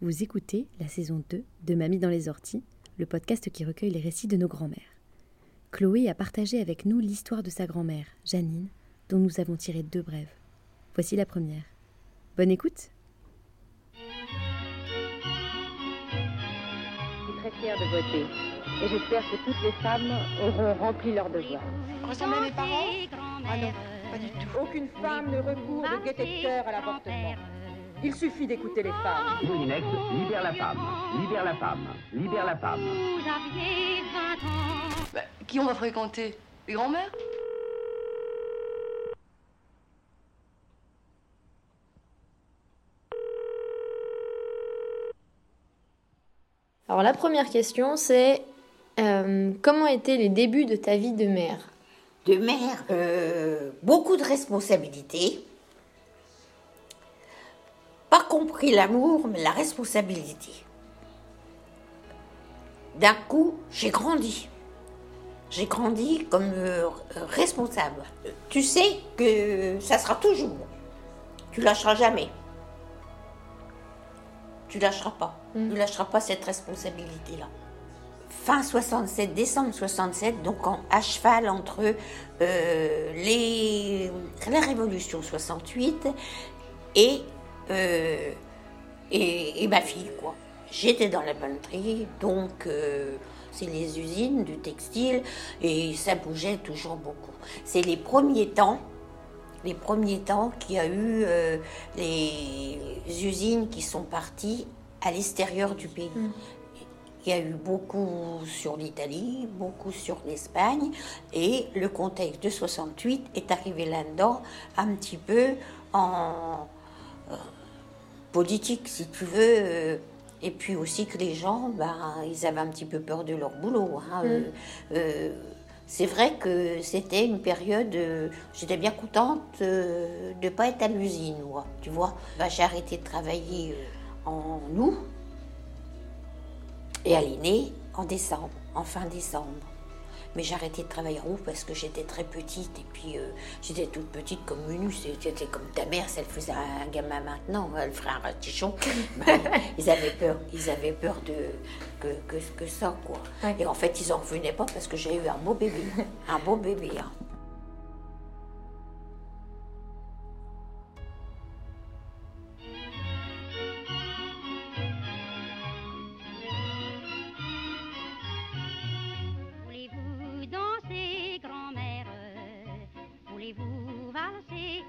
Vous écoutez la saison 2 de Mamie dans les orties, le podcast qui recueille les récits de nos grands-mères. Chloé a partagé avec nous l'histoire de sa grand-mère, Janine, dont nous avons tiré deux brèves. Voici la première. Bonne écoute Je suis très fière de voter et j'espère que toutes les femmes auront rempli leur devoir. Ressemble à mes parents? Ah non, pas du tout. Aucune femme ne recourt de gaieté de cœur à l'avortement. Il suffit d'écouter les femmes. Moulinex, libère la femme, libère la femme, libère la femme. Bah, qui on va fréquenter? Les grands-mères? Alors la première question c'est euh, comment étaient les débuts de ta vie de mère? De mère, euh, beaucoup de responsabilités. Compris l'amour, mais la responsabilité. D'un coup, j'ai grandi. J'ai grandi comme euh, responsable. Tu sais que ça sera toujours. Tu lâcheras jamais. Tu lâcheras pas. Tu lâcheras pas cette responsabilité-là fin 67, décembre 67, donc en, à cheval entre euh, les, la Révolution 68 et, euh, et, et, ma fille, quoi. J'étais dans la banderie, donc euh, c'est les usines du textile et ça bougeait toujours beaucoup. C'est les premiers temps, les premiers temps qu'il y a eu euh, les usines qui sont parties à l'extérieur du pays. Mm. Il y a eu beaucoup sur l'Italie, beaucoup sur l'Espagne, et le contexte de 68 est arrivé là-dedans un petit peu en politique, si tu veux. Euh, et puis aussi que les gens, ben, ils avaient un petit peu peur de leur boulot. Hein, mm. euh, c'est vrai que c'était une période, j'étais bien contente de ne pas être à l'usine, moi, tu vois. Ben, j'ai arrêté de travailler en août, et est née en décembre, en fin décembre. Mais j'ai arrêté de travailler en haut parce que j'étais très petite et puis euh, j'étais toute petite comme Menu. C'était comme ta mère, si elle faisait un gamin maintenant, elle ferait un ratichon. ben, ils avaient peur, ils avaient peur de que, que, que ça quoi. Et en fait, ils en revenaient pas parce que j'ai eu un beau bébé, un beau bébé. Hein. allez-vous valser